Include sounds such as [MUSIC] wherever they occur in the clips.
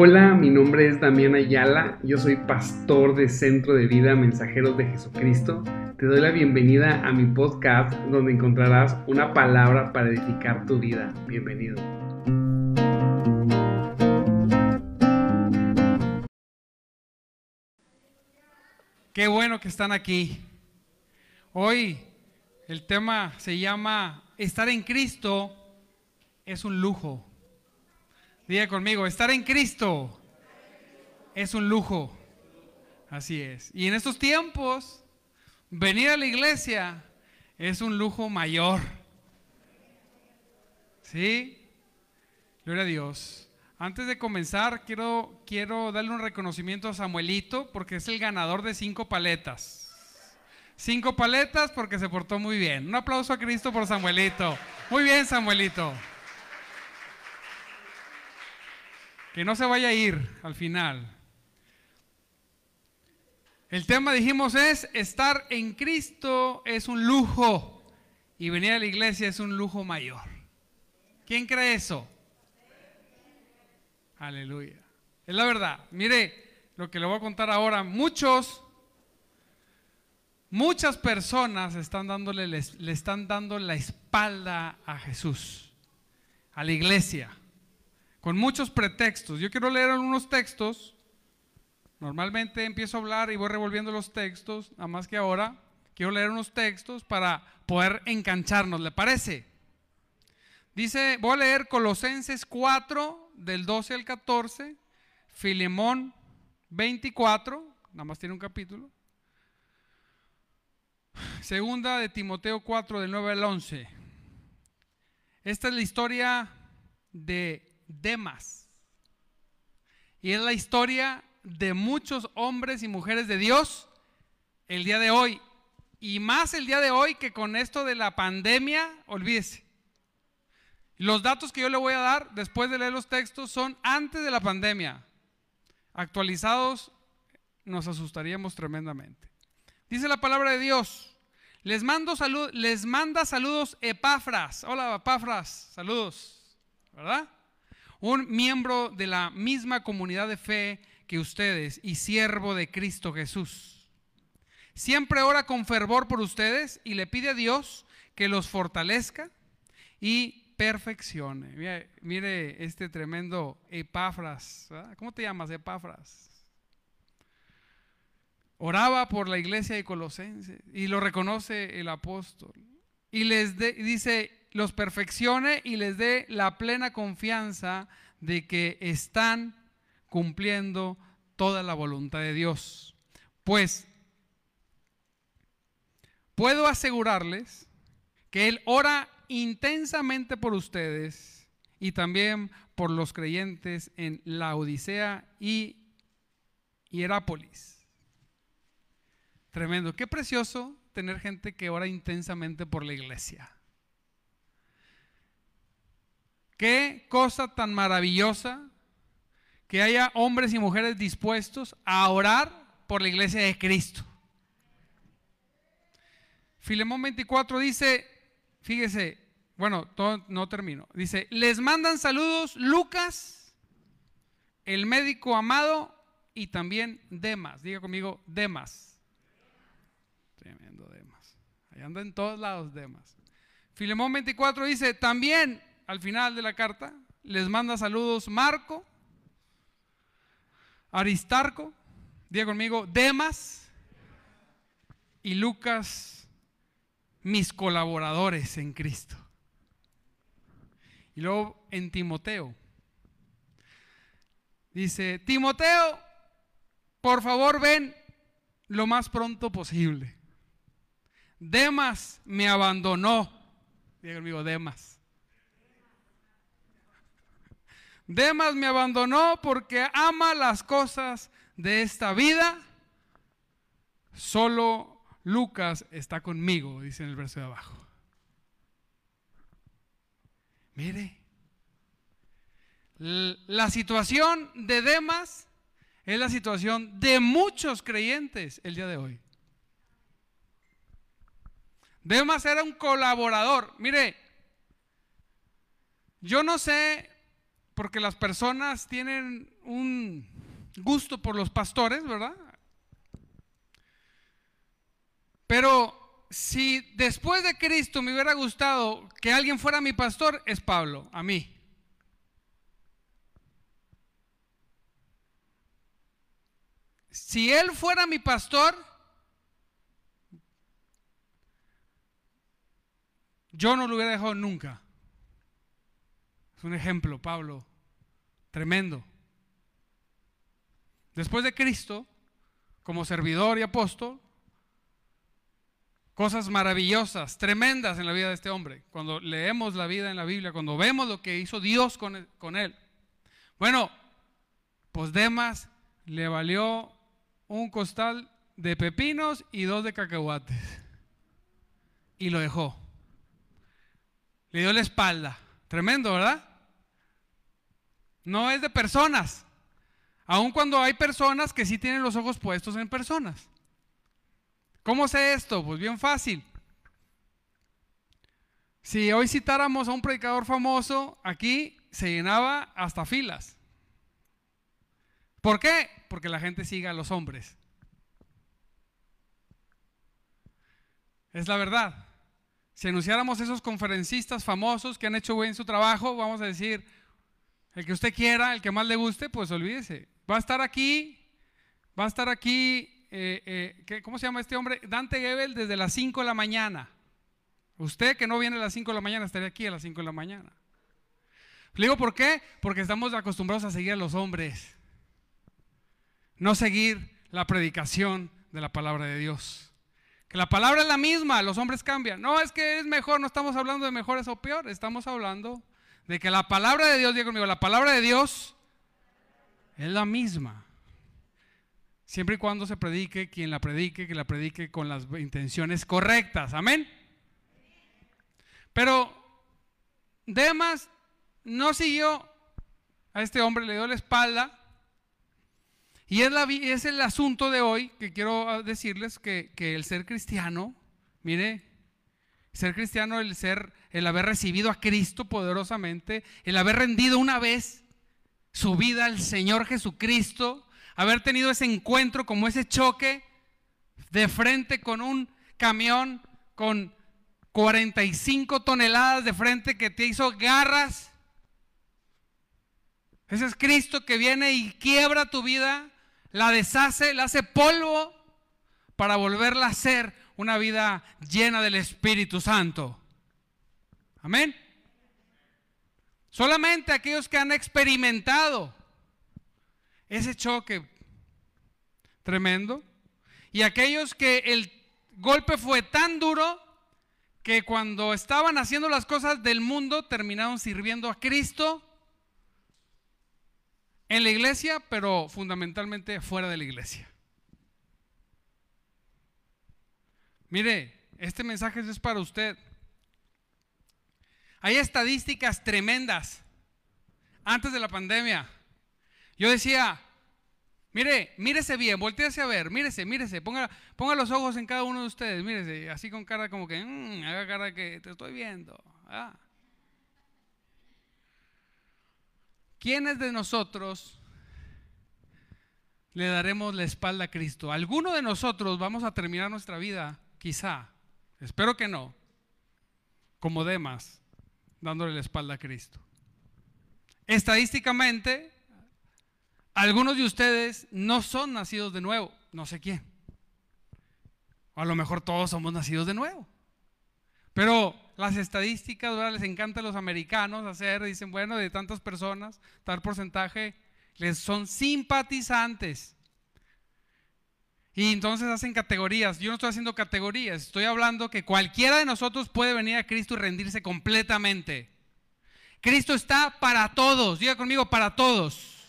Hola, mi nombre es Damián Ayala, yo soy pastor de Centro de Vida Mensajeros de Jesucristo. Te doy la bienvenida a mi podcast donde encontrarás una palabra para edificar tu vida. Bienvenido. Qué bueno que están aquí. Hoy el tema se llama Estar en Cristo es un lujo. Diga conmigo, estar en Cristo es un lujo. Así es. Y en estos tiempos, venir a la iglesia es un lujo mayor. ¿Sí? Gloria a Dios. Antes de comenzar, quiero, quiero darle un reconocimiento a Samuelito porque es el ganador de cinco paletas. Cinco paletas porque se portó muy bien. Un aplauso a Cristo por Samuelito. Muy bien, Samuelito. Que no se vaya a ir al final. El tema, dijimos, es estar en Cristo es un lujo y venir a la iglesia es un lujo mayor. ¿Quién cree eso? Aleluya. Es la verdad. Mire lo que le voy a contar ahora. Muchos, muchas personas están dándole, le están dando la espalda a Jesús, a la iglesia, con muchos pretextos. Yo quiero leer algunos textos. Normalmente empiezo a hablar y voy revolviendo los textos, nada más que ahora quiero leer unos textos para poder engancharnos, ¿le parece? Dice, voy a leer Colosenses 4, del 12 al 14, Filemón 24, nada más tiene un capítulo. Segunda de Timoteo 4, del 9 al 11. Esta es la historia de Demas. Y es la historia de muchos hombres y mujeres de Dios el día de hoy. Y más el día de hoy que con esto de la pandemia, olvídese. Los datos que yo le voy a dar después de leer los textos son antes de la pandemia. Actualizados nos asustaríamos tremendamente. Dice la palabra de Dios. Les, mando les manda saludos Epafras. Hola Epafras, saludos. ¿Verdad? Un miembro de la misma comunidad de fe que ustedes y siervo de Cristo Jesús. Siempre ora con fervor por ustedes y le pide a Dios que los fortalezca y perfeccione. Mire, este tremendo Epafras. ¿Cómo te llamas, Epafras? Oraba por la iglesia de Colosenses y lo reconoce el apóstol. Y les dice, los perfeccione y les dé la plena confianza de que están cumpliendo toda la voluntad de Dios. Pues puedo asegurarles que Él ora intensamente por ustedes y también por los creyentes en la Odisea y Hierápolis. Tremendo, qué precioso tener gente que ora intensamente por la iglesia. Qué cosa tan maravillosa que haya hombres y mujeres dispuestos a orar por la iglesia de Cristo. Filemón 24 dice, Fíjese, bueno, no termino. Dice, les mandan saludos Lucas, el médico amado y también Demas. Diga conmigo, Demas. Tremendo Demas. Ahí anda en todos lados Demas. Filemón 24 dice, también al final de la carta les manda saludos Marco, Aristarco, diga conmigo, Demas y Lucas mis colaboradores en Cristo. Y luego en Timoteo. Dice, Timoteo, por favor ven lo más pronto posible. Demas me abandonó. Diga amigo, Demas. Demas me abandonó porque ama las cosas de esta vida. Solo Lucas está conmigo, dice en el verso de abajo. Mire, la situación de Demas es la situación de muchos creyentes el día de hoy. Demas era un colaborador. Mire, yo no sé porque las personas tienen un gusto por los pastores, ¿verdad? Pero si después de Cristo me hubiera gustado que alguien fuera mi pastor, es Pablo, a mí. Si él fuera mi pastor, yo no lo hubiera dejado nunca. Es un ejemplo, Pablo, tremendo. Después de Cristo, como servidor y apóstol, cosas maravillosas, tremendas en la vida de este hombre. Cuando leemos la vida en la Biblia, cuando vemos lo que hizo Dios con él. Con él. Bueno, pues Demas le valió un costal de pepinos y dos de cacahuates. Y lo dejó. Le dio la espalda. Tremendo, ¿verdad? No es de personas. Aun cuando hay personas que sí tienen los ojos puestos en personas. ¿Cómo sé esto? Pues bien fácil. Si hoy citáramos a un predicador famoso, aquí se llenaba hasta filas. ¿Por qué? Porque la gente sigue a los hombres. Es la verdad. Si anunciáramos esos conferencistas famosos que han hecho bien su trabajo, vamos a decir, el que usted quiera, el que más le guste, pues olvídese. Va a estar aquí, va a estar aquí, eh, eh, ¿cómo se llama este hombre? Dante Gebel desde las 5 de la mañana. Usted que no viene a las 5 de la mañana, estaría aquí a las 5 de la mañana. Le digo por qué, porque estamos acostumbrados a seguir a los hombres, no seguir la predicación de la palabra de Dios. Que la palabra es la misma, los hombres cambian. No, es que es mejor, no estamos hablando de mejores o peor, estamos hablando de que la palabra de Dios, diga conmigo, la palabra de Dios es la misma. Siempre y cuando se predique, quien la predique, que la predique con las intenciones correctas. Amén. Pero Demas no siguió a este hombre, le dio la espalda. Y es, la, es el asunto de hoy que quiero decirles que, que el ser cristiano, mire, ser cristiano, el ser, el haber recibido a Cristo poderosamente, el haber rendido una vez su vida al Señor Jesucristo, haber tenido ese encuentro como ese choque de frente con un camión con 45 toneladas de frente que te hizo garras. Ese es Cristo que viene y quiebra tu vida, la deshace, la hace polvo para volverla a ser una vida llena del Espíritu Santo. Amén. Solamente aquellos que han experimentado ese choque tremendo y aquellos que el golpe fue tan duro que cuando estaban haciendo las cosas del mundo terminaron sirviendo a Cristo en la iglesia, pero fundamentalmente fuera de la iglesia. Mire, este mensaje es para usted. Hay estadísticas tremendas antes de la pandemia. Yo decía, mire, mírese bien, volteese a ver, mírese, mírese, ponga, ponga los ojos en cada uno de ustedes, mírese, así con cara como que, mm, haga cara que te estoy viendo. Ah. ¿Quiénes de nosotros le daremos la espalda a Cristo? ¿Alguno de nosotros vamos a terminar nuestra vida Quizá, espero que no, como Demas, dándole la espalda a Cristo. Estadísticamente, algunos de ustedes no son nacidos de nuevo, no sé quién. O a lo mejor todos somos nacidos de nuevo. Pero las estadísticas, ¿verdad? les encanta a los americanos hacer, dicen, bueno, de tantas personas, tal porcentaje, les son simpatizantes. Y entonces hacen categorías. Yo no estoy haciendo categorías, estoy hablando que cualquiera de nosotros puede venir a Cristo y rendirse completamente. Cristo está para todos, diga conmigo, para todos.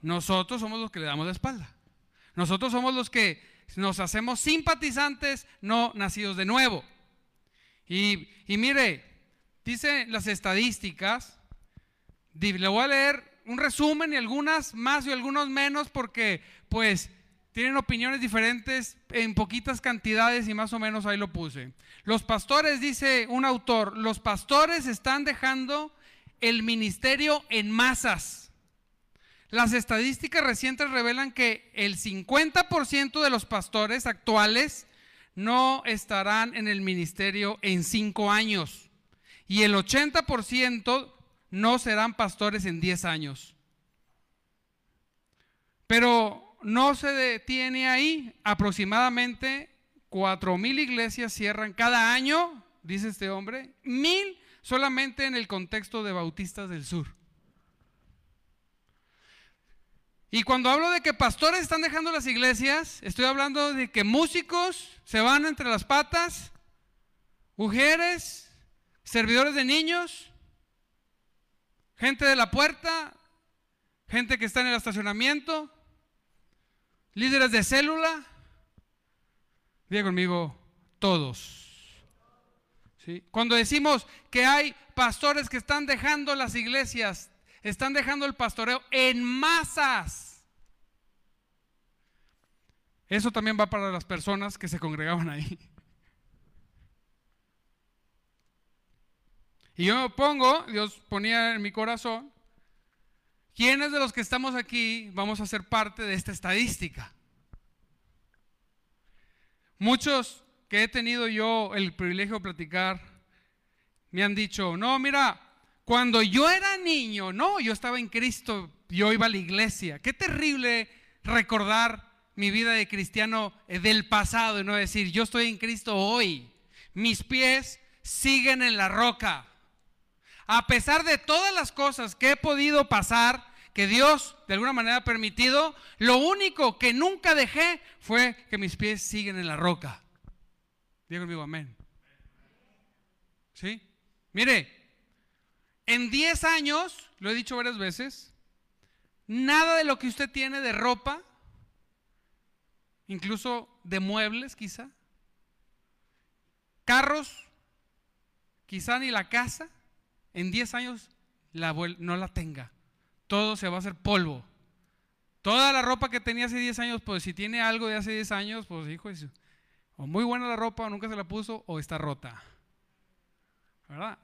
Nosotros somos los que le damos la espalda. Nosotros somos los que nos hacemos simpatizantes, no nacidos de nuevo. Y, y mire, dice las estadísticas, le voy a leer un resumen y algunas más y algunos menos porque pues tienen opiniones diferentes en poquitas cantidades y más o menos ahí lo puse. Los pastores, dice un autor, los pastores están dejando el ministerio en masas. Las estadísticas recientes revelan que el 50% de los pastores actuales no estarán en el ministerio en cinco años y el 80% no serán pastores en 10 años. Pero no se detiene ahí. Aproximadamente cuatro mil iglesias cierran cada año, dice este hombre, mil solamente en el contexto de Bautistas del Sur. Y cuando hablo de que pastores están dejando las iglesias, estoy hablando de que músicos se van entre las patas, mujeres, servidores de niños, gente de la puerta, gente que está en el estacionamiento, líderes de célula. Diga conmigo, todos. ¿Sí? Cuando decimos que hay pastores que están dejando las iglesias, están dejando el pastoreo en masas. Eso también va para las personas que se congregaban ahí. Y yo me pongo, Dios ponía en mi corazón, ¿quiénes de los que estamos aquí vamos a ser parte de esta estadística? Muchos que he tenido yo el privilegio de platicar me han dicho, no, mira, cuando yo era niño, no, yo estaba en Cristo, yo iba a la iglesia. Qué terrible recordar mi vida de cristiano eh, del pasado y no decir, yo estoy en Cristo hoy. Mis pies siguen en la roca. A pesar de todas las cosas que he podido pasar, que Dios de alguna manera ha permitido, lo único que nunca dejé fue que mis pies siguen en la roca. Digo conmigo, amén. ¿Sí? Mire, en 10 años, lo he dicho varias veces, nada de lo que usted tiene de ropa, incluso de muebles quizá, carros, quizá ni la casa, en 10 años no la tenga. Todo se va a hacer polvo. Toda la ropa que tenía hace 10 años, pues si tiene algo de hace 10 años, pues hijo, o muy buena la ropa, o nunca se la puso, o está rota. ¿Verdad?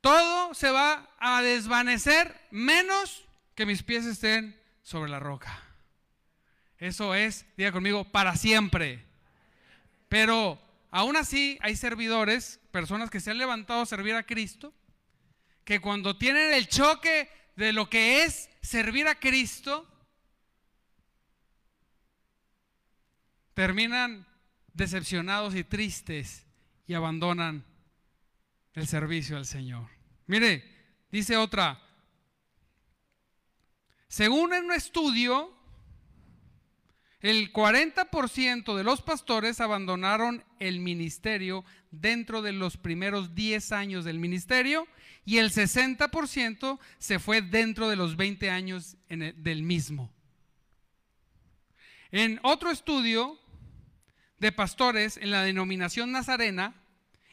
Todo se va a desvanecer menos que mis pies estén sobre la roca. Eso es, diga conmigo, para siempre. Pero Aún así, hay servidores, personas que se han levantado a servir a Cristo, que cuando tienen el choque de lo que es servir a Cristo, terminan decepcionados y tristes y abandonan el servicio al Señor. Mire, dice otra, según en un estudio el 40% de los pastores abandonaron el ministerio dentro de los primeros 10 años del ministerio y el 60% se fue dentro de los 20 años del mismo. En otro estudio de pastores en la denominación nazarena,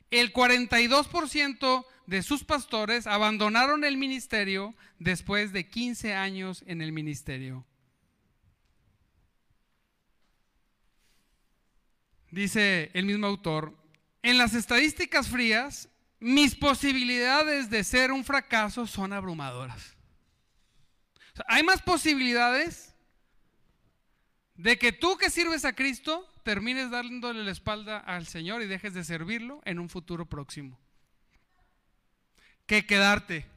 el 42% de sus pastores abandonaron el ministerio después de 15 años en el ministerio. dice el mismo autor, en las estadísticas frías, mis posibilidades de ser un fracaso son abrumadoras. hay más posibilidades de que tú que sirves a Cristo termines dándole la espalda al Señor y dejes de servirlo en un futuro próximo. Que quedarte.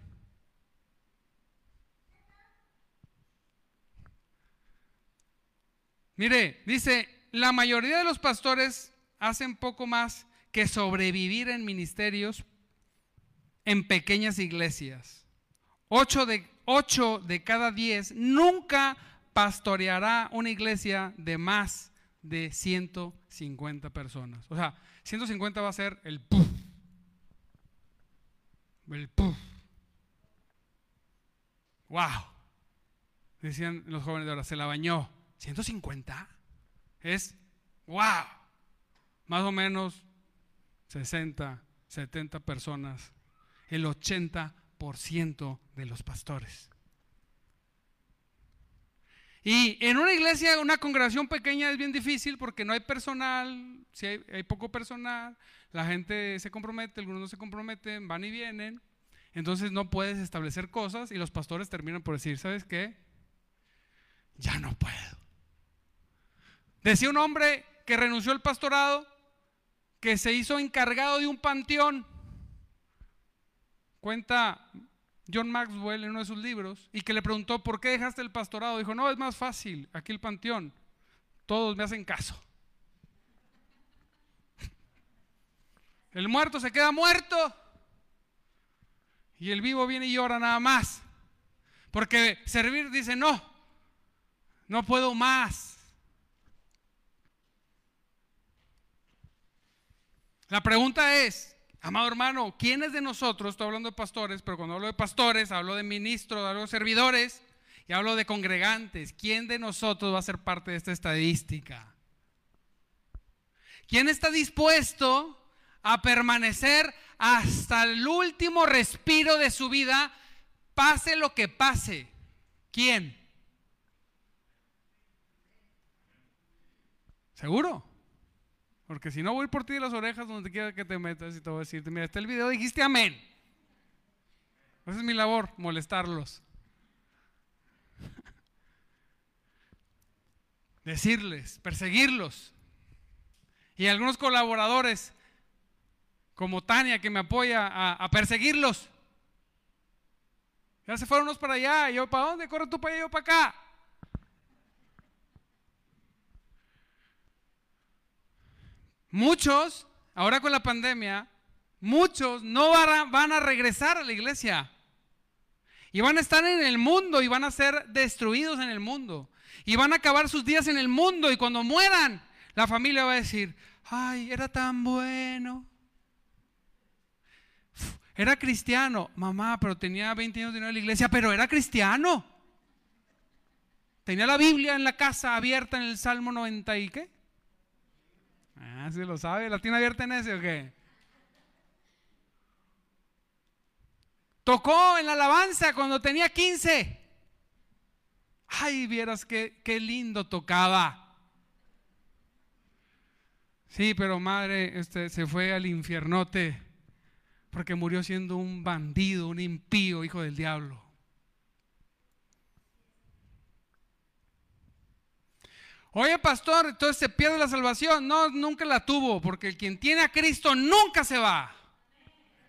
Mire, dice, la mayoría de los pastores hacen poco más que sobrevivir en ministerios en pequeñas iglesias. Ocho de, ocho de cada diez nunca pastoreará una iglesia de más de 150 personas. O sea, 150 va a ser el puff. El puff. Wow. Decían los jóvenes de ahora, se la bañó. ¿150? es, wow, más o menos 60, 70 personas, el 80% de los pastores. Y en una iglesia, una congregación pequeña es bien difícil porque no hay personal, si hay, poco personal, la gente se compromete, algunos no se comprometen, van y vienen. Entonces no puedes establecer cosas y los pastores terminan por decir, ¿sabes qué? Ya no puedo. Decía un hombre que renunció al pastorado, que se hizo encargado de un panteón. Cuenta John Maxwell en uno de sus libros y que le preguntó, ¿por qué dejaste el pastorado? Dijo, no, es más fácil, aquí el panteón, todos me hacen caso. [LAUGHS] El muerto se queda muerto y el vivo viene y llora nada más. Porque servir dice, no, no puedo más. La pregunta es, amado hermano, ¿quiénes de nosotros, estoy hablando de pastores, pero cuando hablo de pastores, hablo de ministros, hablo de servidores y hablo de congregantes, ¿quién de nosotros va a ser parte de esta estadística? ¿Quién está dispuesto a permanecer hasta el último respiro de su vida, pase lo que pase. ¿Quién? ¿Seguro? Porque si no voy por ti de las orejas donde quiera que te metas y te voy a decirte, mira, está el video, dijiste amén. Esa es mi labor, molestarlos. [LAUGHS] Decirles, perseguirlos. Y algunos colaboradores como Tania que me apoya a, perseguirlos. Ya se fueron unos para allá, y yo para dónde, corre tú para allá, yo para acá. Muchos, ahora con la pandemia, muchos no van a regresar a la iglesia. Y van a estar en el mundo y van a ser destruidos en el mundo. Y van a acabar sus días en el mundo y cuando mueran, la familia va a decir, ay, era tan bueno. Era cristiano, mamá, pero tenía 20 años de no ir a la iglesia, pero era cristiano. Tenía la Biblia en la casa abierta en el Salmo 90 y qué? Ah, lo sabe, ¿la tiene abierta en ese o qué? Tocó en la alabanza cuando tenía 15. Ay, vieras qué, qué lindo tocaba. Sí, pero madre, este, se fue al infiernote porque murió siendo un bandido, un impío, hijo del diablo. Oye, pastor, entonces se pierde la salvación. No, nunca la tuvo, porque el quien tiene a Cristo nunca se va.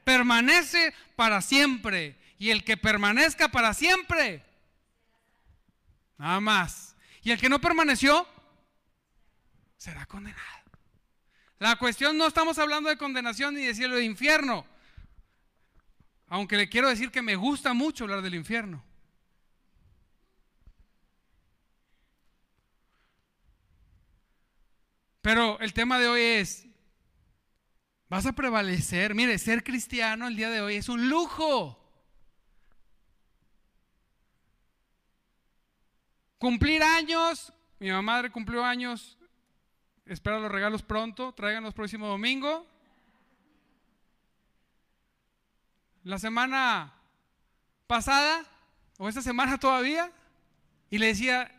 Permanece para siempre. Y el que permanezca para siempre, nada más. Y el que no permaneció, será condenado. La cuestión no estamos hablando de condenación ni de cielo de infierno. Aunque le quiero decir que me gusta mucho hablar del infierno. Pero el tema de hoy es, vas a prevalecer. Mire, ser cristiano el día de hoy es un lujo. Cumplir años, mi mamá cumplió años, espera los regalos pronto, los próximo domingo. la semana pasada o esta semana todavía y le decía,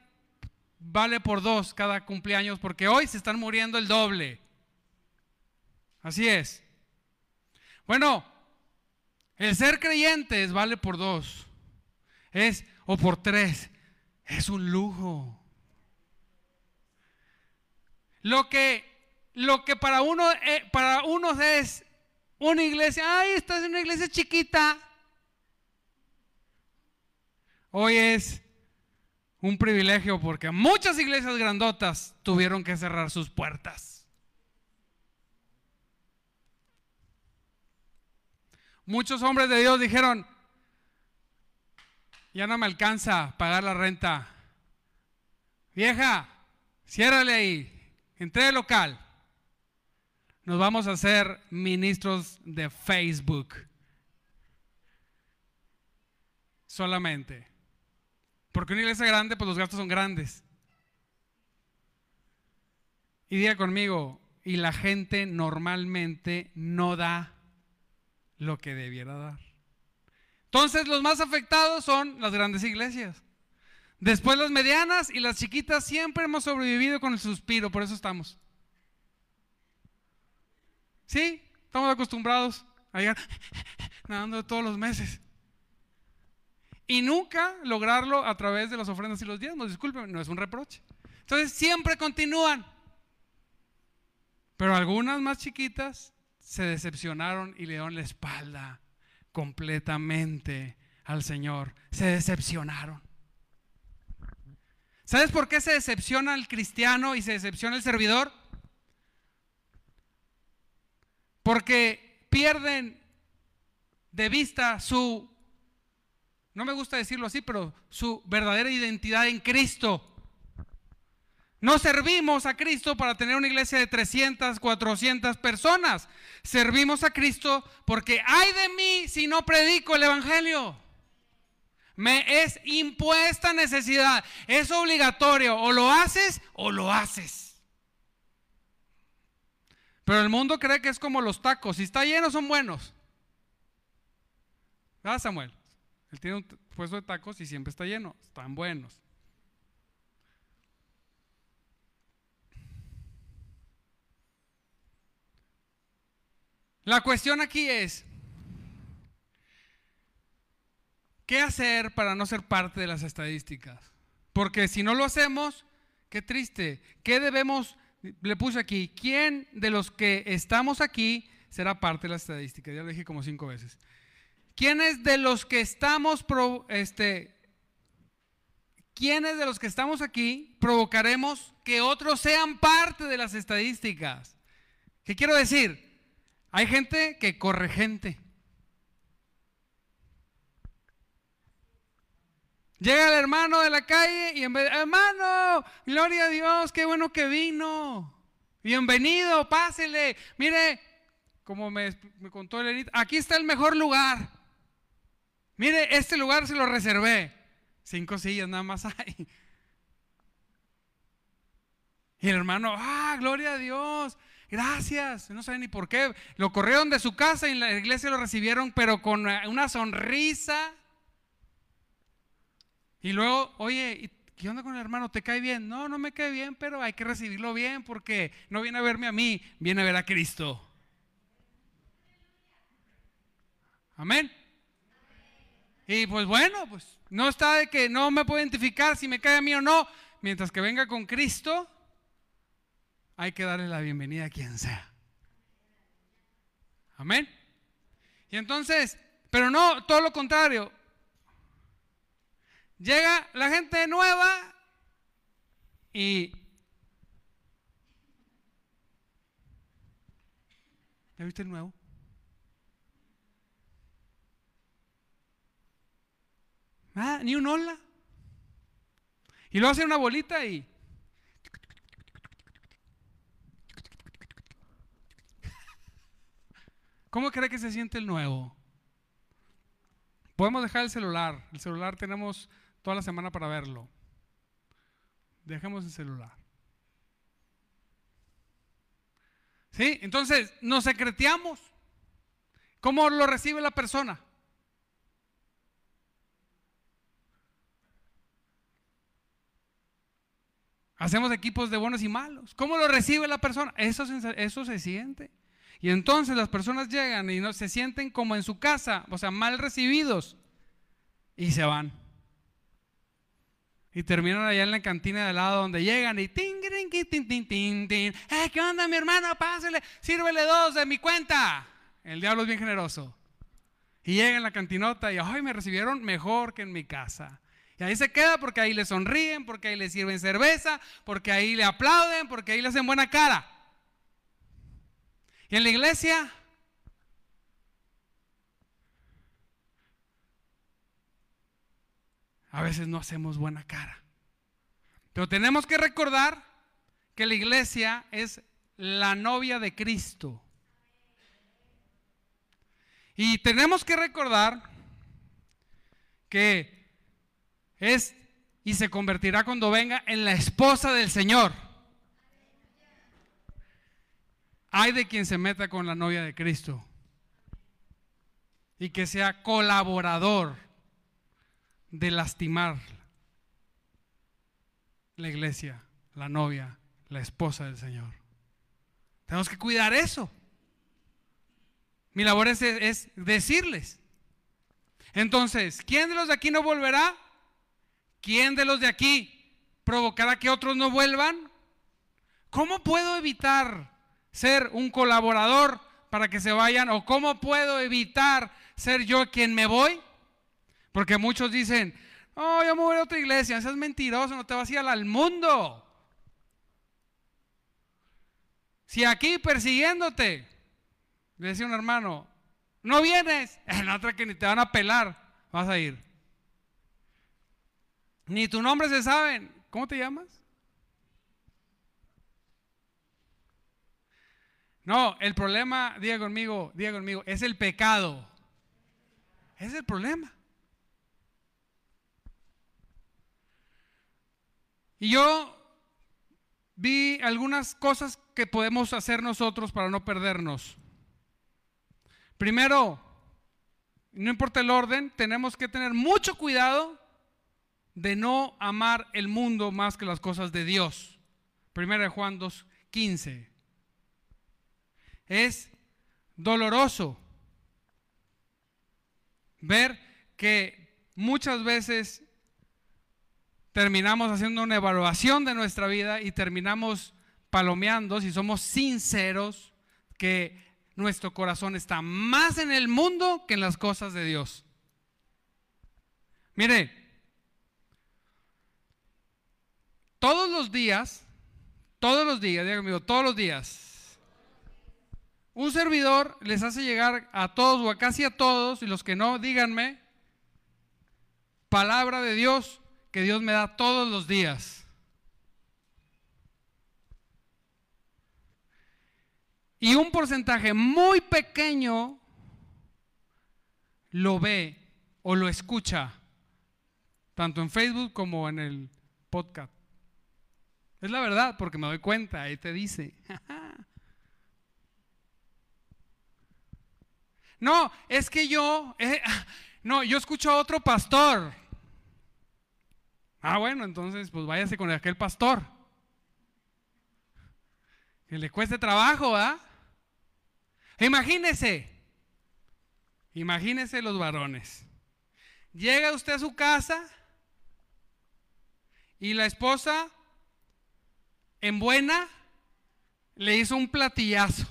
vale por dos cada cumpleaños porque hoy se están muriendo el doble. Así es. Bueno, el ser creyentes vale por dos. Es, o por tres. Es un lujo. Lo que, lo que para, uno, eh, para unos es una iglesia, ay, estás en una iglesia chiquita. Hoy es un privilegio porque muchas iglesias grandotas tuvieron que cerrar sus puertas. Muchos hombres de Dios dijeron, ya no me alcanza pagar la renta. Vieja, ciérrale ahí, entré al local nos vamos a hacer ministros de Facebook. Solamente. Porque una iglesia grande, pues los gastos son grandes. Y diga conmigo, y la gente normalmente no da lo que debiera dar. Entonces los más afectados son las grandes iglesias. Después las medianas y las chiquitas siempre hemos sobrevivido con el suspiro, por eso estamos. ¿Sí? estamos acostumbrados a llegar nadando todos los meses. Y nunca lograrlo a través de las ofrendas y los diezmos. Disculpen, no es un reproche. Entonces siempre continúan. Pero algunas más chiquitas se decepcionaron y le dieron la espalda completamente al Señor. Se decepcionaron. ¿Sabes por qué se decepciona el cristiano y se decepciona el servidor? Porque pierden de vista su, no me gusta decirlo así, pero su verdadera identidad en Cristo. No servimos a Cristo para tener una iglesia de 300, 400 personas. Servimos a Cristo porque hay de mí si no predico el Evangelio. Me es impuesta necesidad. Es obligatorio. O lo haces o lo haces. Pero el mundo cree que es como los tacos. Si está lleno son buenos. ¿Verdad, Samuel? Tiene un puesto de tacos y siempre está lleno. Están buenos. La cuestión aquí es, ¿qué hacer para no ser parte de las estadísticas? Porque si no lo hacemos, qué triste. ¿Qué debemos? Le puse aquí, ¿quién de los que estamos aquí será parte de las estadísticas? Ya lo dije como cinco veces. ¿Quiénes de los que estamos, este, quiénes de los que estamos aquí provocaremos que otros sean parte de las estadísticas? ¿Qué quiero decir? Hay gente que corre gente. Llega el hermano de la calle y en vez de, hermano, gloria a Dios, qué bueno que vino. Bienvenido, pásele. Mire, como me, contó el aquí está el mejor lugar. Mire, este lugar se lo reservé. Cinco sillas nada más hay. Y el hermano, ah, gloria a Dios. Gracias. No sabe ni por qué. Lo corrieron de su casa y en la iglesia lo recibieron, pero con eh, una sonrisa. Y luego, oye, ¿qué onda con el hermano? ¿Te cae bien? No, no me cae bien, pero hay que recibirlo bien porque no viene a verme a mí, viene a ver a Cristo. Amén. Y pues bueno, pues no está de que no me puedo identificar si me cae a mí o no. Mientras que venga con Cristo, hay que darle la bienvenida a quien sea. Amén. Y entonces, pero no, todo lo contrario. Llega la gente nueva y... ¿Ya viste el nuevo? Ah, ni un hola. Y luego hace una bolita y... ¿Cómo cree que se siente el nuevo? Podemos dejar el celular. El celular tenemos toda la semana para verlo. Dejemos el celular. ¿Sí? Entonces, nos secreteamos. ¿Cómo lo recibe la persona? Hacemos equipos de buenos y malos. ¿Cómo lo recibe la persona? Eso, eso se siente. Y entonces las personas llegan y no se sienten como en su casa, o sea, mal recibidos, y se van. Y terminan allá en la cantina de al lado donde llegan y ting, ting, ting, ting. Eh, ¿qué onda, mi hermano? Pásale, sírvele dos de mi cuenta. El diablo es bien generoso. Y llega en la cantinota y, ay, me recibieron mejor que en mi casa. Y ahí se queda porque ahí le sonríen, porque ahí le sirven cerveza, porque ahí le aplauden, porque ahí le hacen buena cara. Y en la iglesia, a veces no hacemos buena cara. Pero tenemos que recordar que la iglesia es la novia de Cristo. Y tenemos que recordar que es y se convertirá cuando venga en la esposa del Señor. Hay de quien se meta con la novia de Cristo y que sea colaborador de lastimar la iglesia, la novia, la esposa del Señor. Tenemos que cuidar eso. Mi labor es, es decirles. Entonces, ¿quién de los de aquí no volverá? ¿Quién de los de aquí provocará que otros no vuelvan? ¿Cómo puedo evitar ser un colaborador para que se vayan? ¿O cómo puedo evitar ser yo quien me voy? Porque muchos dicen, oh, yo me voy a otra iglesia, eso es mentiroso, no te vas a ir al mundo. Si aquí persiguiéndote, le decía un hermano, no vienes, [LAUGHS] en otra que ni te van a pelar, vas a ir. Ni tu nombre se saben. ¿Cómo te llamas? No, el problema, diga conmigo, diga conmigo, es el pecado. Es el problema. Y yo vi algunas cosas que podemos hacer nosotros para no perdernos. Primero, no importa el orden, tenemos que tener mucho cuidado de no amar el mundo más que las cosas de Dios. Primero de Juan 2.15. Es doloroso ver que muchas veces terminamos haciendo una evaluación de nuestra vida y terminamos palomeando, si somos sinceros, que nuestro corazón está más en el mundo que en las cosas de Dios. Mire, todos los días, todos los días, todos los días, un servidor les hace llegar a todos o a casi a todos, y los que no, díganme, palabra de Dios que Dios me da todos los días. Y un porcentaje muy pequeño lo ve o lo escucha, tanto en Facebook como en el podcast. Es la verdad, porque me doy cuenta, ahí te dice. [LAUGHS] no, es que yo, eh, [LAUGHS] no, yo escucho a otro pastor. Ah, bueno, entonces pues váyase con aquel pastor. Que le cueste trabajo, ¿ah? Imagínese, imagínese los varones. Llega usted a su casa y la esposa, en buena, le hizo un platillazo.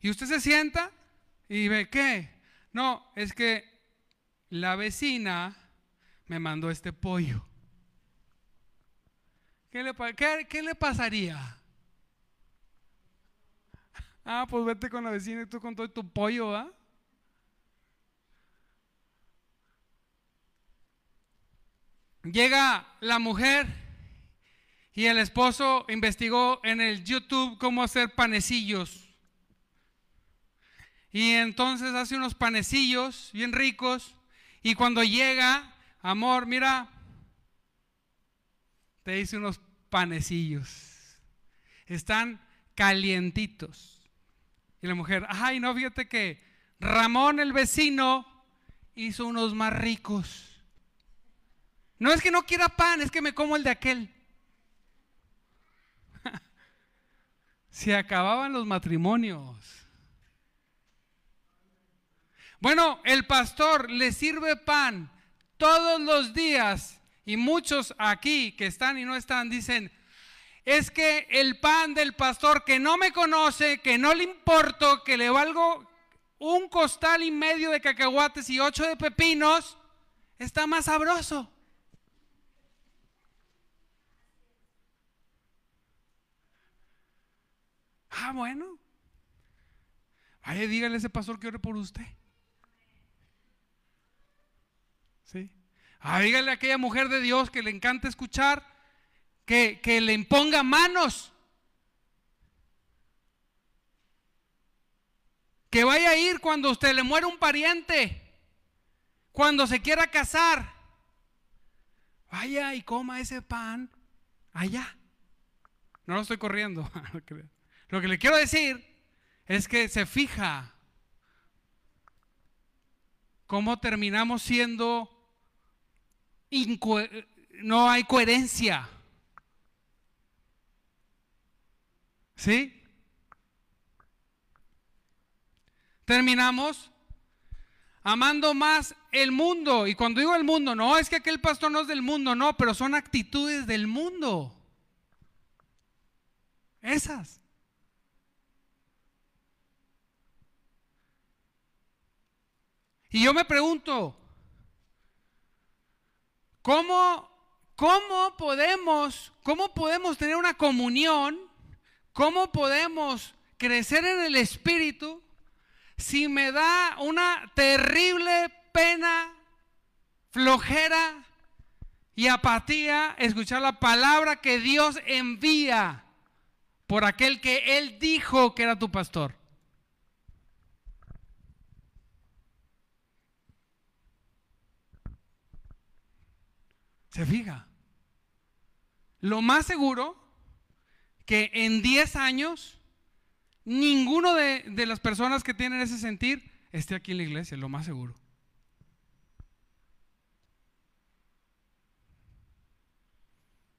Y usted se sienta y ve, ¿qué? No, es que la vecina me mandó este pollo. ¿Qué le, qué, le pasaría? Ah, pues vete con la vecina y tú con todo tu pollo, ¿ah? Llega la mujer y el esposo investigó en el YouTube cómo hacer panecillos. Y entonces hace unos panecillos bien ricos y cuando llega, amor, mira, te hice unos panecillos. Están calientitos. Y la mujer, ay, no, fíjate que Ramón, el vecino, hizo unos más ricos. No es que no quiera pan, es que me como el de aquel. [LAUGHS] Se acababan los matrimonios. Bueno, el pastor le sirve pan todos los días y muchos aquí que están y no están dicen, es que el pan del pastor que no me conoce, que no le importo, que le valgo un costal y medio de cacahuates y ocho de pepinos, está más sabroso. Ah, bueno. Vaya, dígale a ese pastor que ore por usted. ¿Sí? Ah, dígale a aquella mujer de Dios que le encanta escuchar, que, que le imponga manos. Que vaya a ir cuando usted le muere un pariente, cuando se quiera casar. Vaya y coma ese pan allá. No lo estoy corriendo. [LAUGHS] Lo que le quiero decir es que se fija cómo terminamos siendo no hay coherencia. ¿Sí? terminamos amando más el mundo. Y cuando digo el mundo, no es que aquel pastor no es del mundo, no, pero son actitudes del mundo. Esas. Y yo me pregunto, ¿cómo, cómo podemos, cómo podemos tener una comunión? ¿Cómo podemos crecer en el espíritu si me da una terrible pena, flojera y apatía escuchar la palabra que Dios envía por aquel que Él dijo que era tu pastor? ¿Se fija? Lo más seguro que en 10 años ninguno de, de, las personas que tienen ese sentir esté aquí en la iglesia, lo más seguro.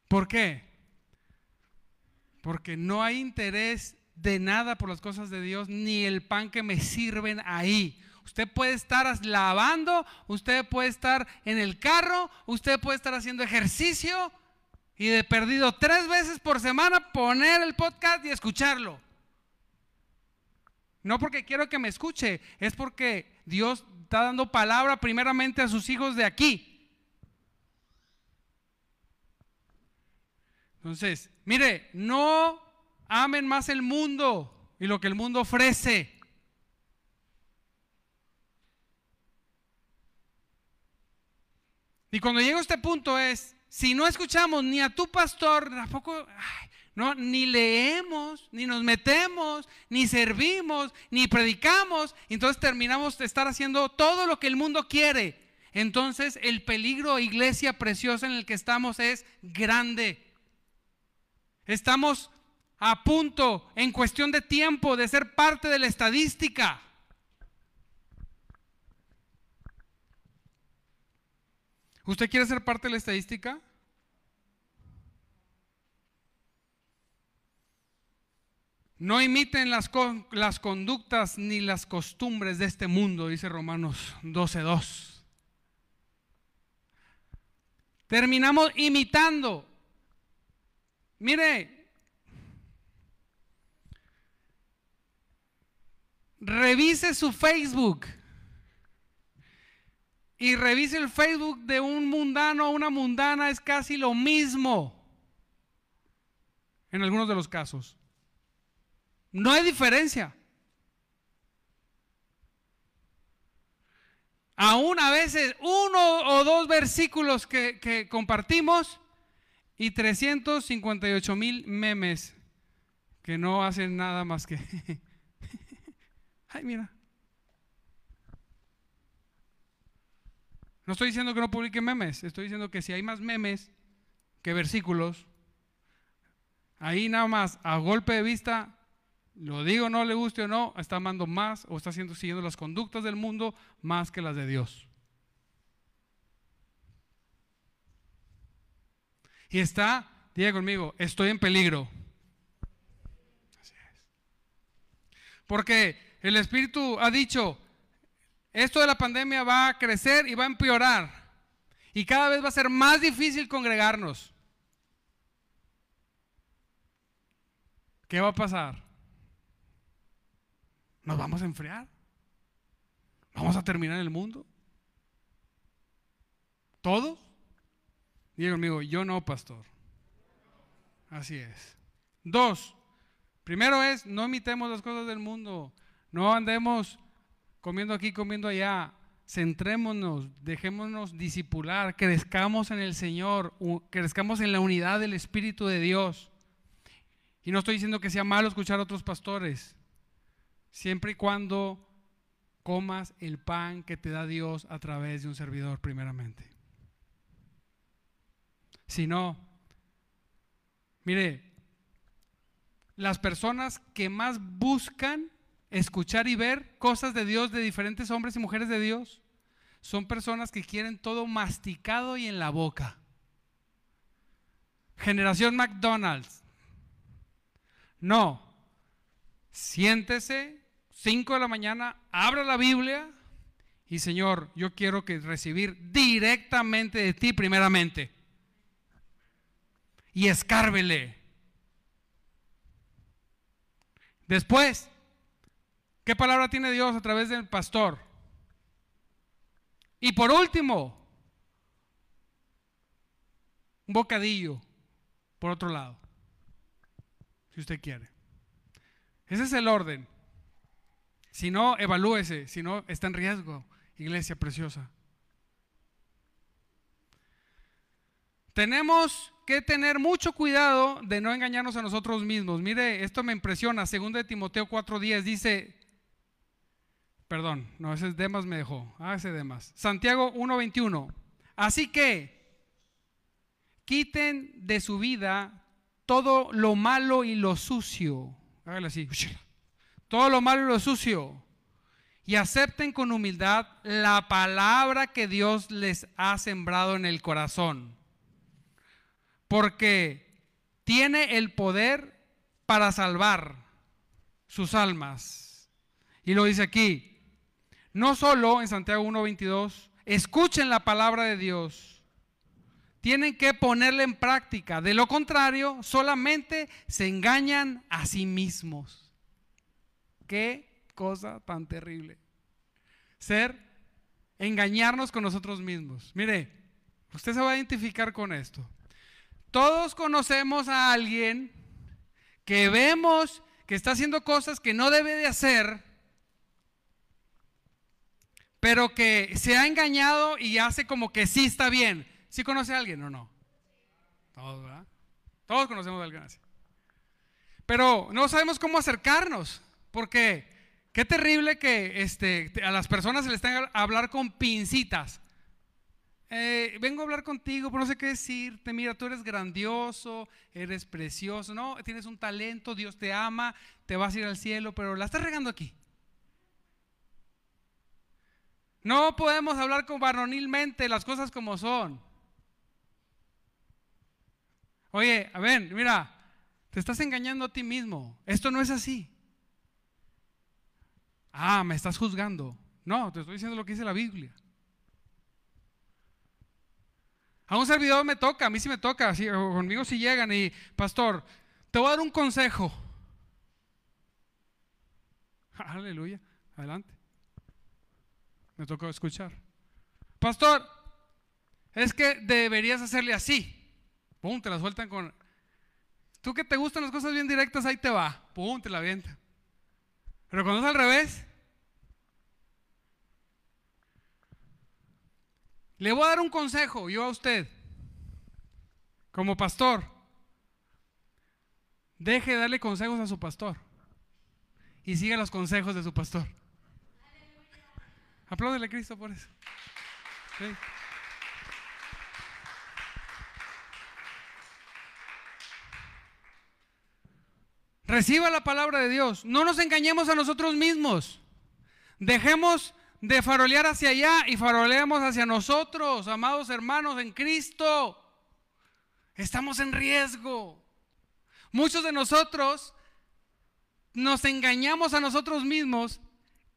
¿Por qué? Porque no hay interés de nada por las cosas de Dios, ni el pan que me sirven ahí. Usted puede estar lavando, usted puede estar en el carro, usted puede estar haciendo ejercicio y de perdido tres veces por semana poner el podcast y escucharlo. No porque quiero que me escuche, es porque Dios está dando palabra primeramente a sus hijos de aquí. Entonces, mire, no amen más el mundo y lo que el mundo ofrece. Y cuando llego a este punto es, si no escuchamos ni a tu pastor, tampoco, ni leemos, ni nos metemos, ni servimos, ni predicamos, entonces terminamos de estar haciendo todo lo que el mundo quiere. Entonces el peligro, iglesia preciosa en el que estamos es grande. Estamos a punto, en cuestión de tiempo, de ser parte de la estadística. ¿Usted quiere ser parte de la estadística? No imiten las, conductas ni las costumbres de este mundo, dice Romanos 12.2. Terminamos imitando. Mire, revise su Facebook y revise el Facebook de un mundano o una mundana, es casi lo mismo en algunos de los casos. No hay diferencia. Aún a veces uno o dos versículos que, que compartimos y 358 mil memes que no hacen nada más que... [LAUGHS] Ay, mira. No estoy diciendo que no publiquen memes, estoy diciendo que si hay más memes que versículos, ahí nada más a golpe de vista, lo digo, no le guste o no, está amando más o está haciendo, siguiendo las conductas del mundo más que las de Dios. Y está, diga conmigo, estoy en peligro. Así es. Porque el Espíritu ha dicho, esto de la pandemia va a crecer y va a empeorar. Y cada vez va a ser más difícil congregarnos. ¿Qué va a pasar? ¿Nos vamos a enfriar? ¿Vamos a terminar el mundo? ¿Todos? Diga conmigo, yo no, pastor. Así es. Dos, primero es, no imitemos las cosas del mundo. No andemos comiendo aquí, comiendo allá. Centrémonos, dejémonos disipular, crezcamos en el Señor, crezcamos en la unidad del Espíritu de Dios. Y no estoy diciendo que sea malo escuchar a otros pastores, siempre y cuando comas el pan que te da Dios a través de un servidor primeramente. Si no, mire, las personas que más buscan escuchar y ver cosas de Dios de diferentes hombres y mujeres de Dios, son personas que quieren todo masticado y en la boca. Generación McDonald's. No. Siéntese, 5 de la mañana, abra la Biblia y Señor, yo quiero que recibir directamente de ti primeramente. Y escárvele. Después, ¿qué palabra tiene Dios a través del pastor? Y por último, un bocadillo por otro lado, si usted quiere. Ese es el orden. Si no, evalúese, si no, está en riesgo, iglesia preciosa. Tenemos que tener mucho cuidado de no engañarnos a nosotros mismos. Mire, esto me impresiona. Segundo de Timoteo 4:10 dice, perdón, no, ese es Demas me dejó. Ah, ese Demas. Santiago 1:21. Así que quiten de su vida todo lo malo y lo sucio. Hágale así. Todo lo malo y lo sucio. Y acepten con humildad la palabra que Dios les ha sembrado en el corazón. Porque tiene el poder para salvar sus almas. Y lo dice aquí. No solo en Santiago 1.22, escuchen la palabra de Dios tienen que ponerla en práctica. De lo contrario, solamente se engañan a sí mismos. Qué cosa tan terrible. Ser, engañarnos con nosotros mismos. Mire, usted se va a identificar con esto. Todos conocemos a alguien que vemos que está haciendo cosas que no debe de hacer, pero que se ha engañado y hace como que sí está bien. ¿Sí conoce a alguien o no? Todos, ¿verdad? Todos conocemos a alguien así. Pero no sabemos cómo acercarnos, porque qué terrible que este, a las personas se les tenga a hablar con pincitas. Eh, vengo a hablar contigo, pero no sé qué decirte. Mira, tú eres grandioso, eres precioso, ¿no? Tienes un talento, Dios te ama, te vas a ir al cielo, pero la estás regando aquí. No podemos hablar con varonilmente las cosas como son. Oye, a ver, mira, te estás engañando a ti mismo. Esto no es así. Ah, me estás juzgando. No, te estoy diciendo lo que dice la Biblia. A un servidor me toca, a mí sí me toca, conmigo si llegan y, pastor, te voy a dar un consejo. [LAUGHS] Aleluya, adelante. Me tocó escuchar. Pastor, es que deberías hacerle así. Pum, te la sueltan con. Tú que te gustan las cosas bien directas, ahí te va. Pum, te la avienta. Pero cuando es al revés, le voy a dar un consejo yo a usted, como pastor. Deje de darle consejos a su pastor y siga los consejos de su pastor. Apláudele a Cristo por eso. Reciba la palabra de Dios. No nos engañemos a nosotros mismos. Dejemos de farolear hacia allá y faroleemos hacia nosotros, amados hermanos en Cristo. Estamos en riesgo. Muchos de nosotros nos engañamos a nosotros mismos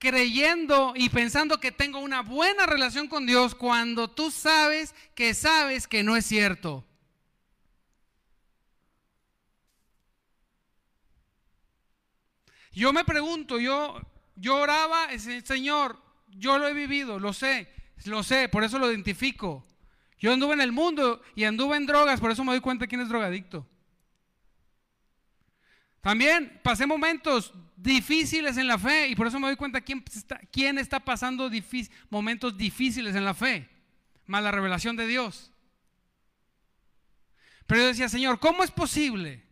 creyendo y pensando que tengo una buena relación con Dios cuando tú sabes que sabes que no es cierto. Yo me pregunto, yo, yo oraba, Señor, yo lo he vivido, lo sé, lo sé, por eso lo identifico. Yo anduve en el mundo y anduve en drogas, por eso me doy cuenta de quién es drogadicto. También pasé momentos difíciles en la fe y por eso me doy cuenta quién está, quién está pasando momentos difíciles en la fe, más la revelación de Dios. Pero yo decía, Señor, ¿cómo es posible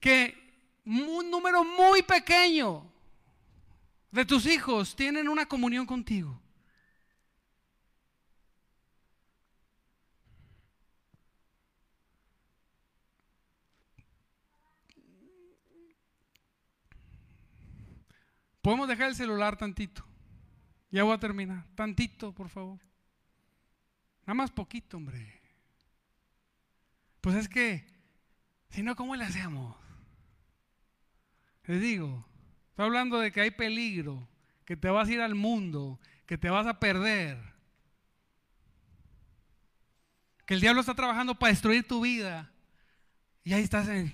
que un número muy pequeño de tus hijos tienen una comunión contigo. Podemos dejar el celular tantito. Ya voy a terminar. Tantito, por favor. Nada más poquito, hombre. Pues es que, si no, ¿cómo le hacemos? Les digo, estoy hablando de que hay peligro, que te vas a ir al mundo, que te vas a perder. Que el diablo está trabajando para destruir tu vida. Y ahí estás en,